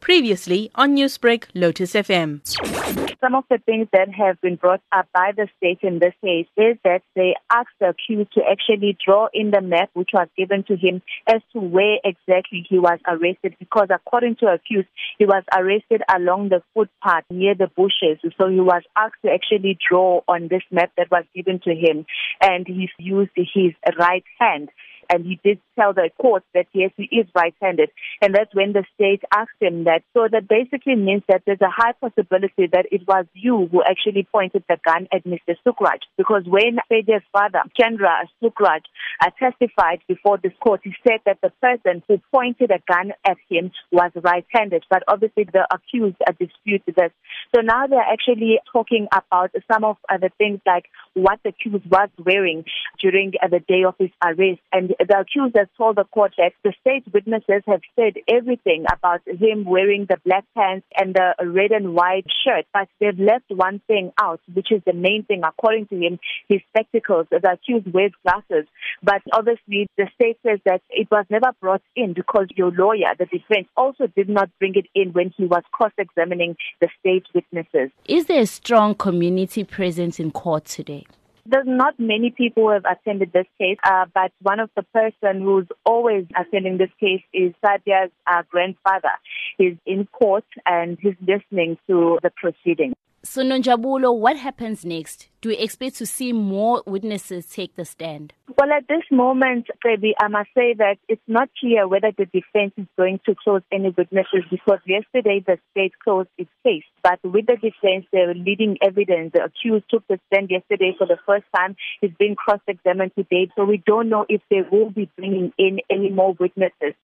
Previously on Newsbreak, Lotus FM. Some of the things that have been brought up by the state in this case is that they asked the accused to actually draw in the map which was given to him as to where exactly he was arrested because according to accused, he was arrested along the footpath near the bushes. So he was asked to actually draw on this map that was given to him and he used his right hand and he did tell the court that yes, he is right-handed. And that's when the state asked him that. So that basically means that there's a high possibility that it was you who actually pointed the gun at Mr. Sukhraj. Because when Sadia's father, Chandra Sukhraj, uh, testified before this court, he said that the person who pointed a gun at him was right-handed. But obviously the accused uh, disputed this. So now they're actually talking about some of uh, the things like what the accused was wearing during the day of his arrest. And the accused has told the court that the state witnesses have said everything about him wearing the black pants and the red and white shirt, but they've left one thing out, which is the main thing, according to him, his spectacles. The accused wears glasses. But obviously, the state says that it was never brought in because your lawyer, the defense, also did not bring it in when he was cross-examining the state witnesses. Is there a strong community presence in court today? There's not many people who have attended this case, uh, but one of the person who's always attending this case is Sadia's uh, grandfather. He's in court and he's listening to the proceedings. So, Nonjabulo, what happens next? Do we expect to see more witnesses take the stand? Well, at this moment, baby, I must say that it's not clear whether the defense is going to close any witnesses because yesterday the state closed its case. But with the defense, the leading evidence, the accused took the stand yesterday for the first time. He's being cross-examined today. So we don't know if they will be bringing in any more witnesses.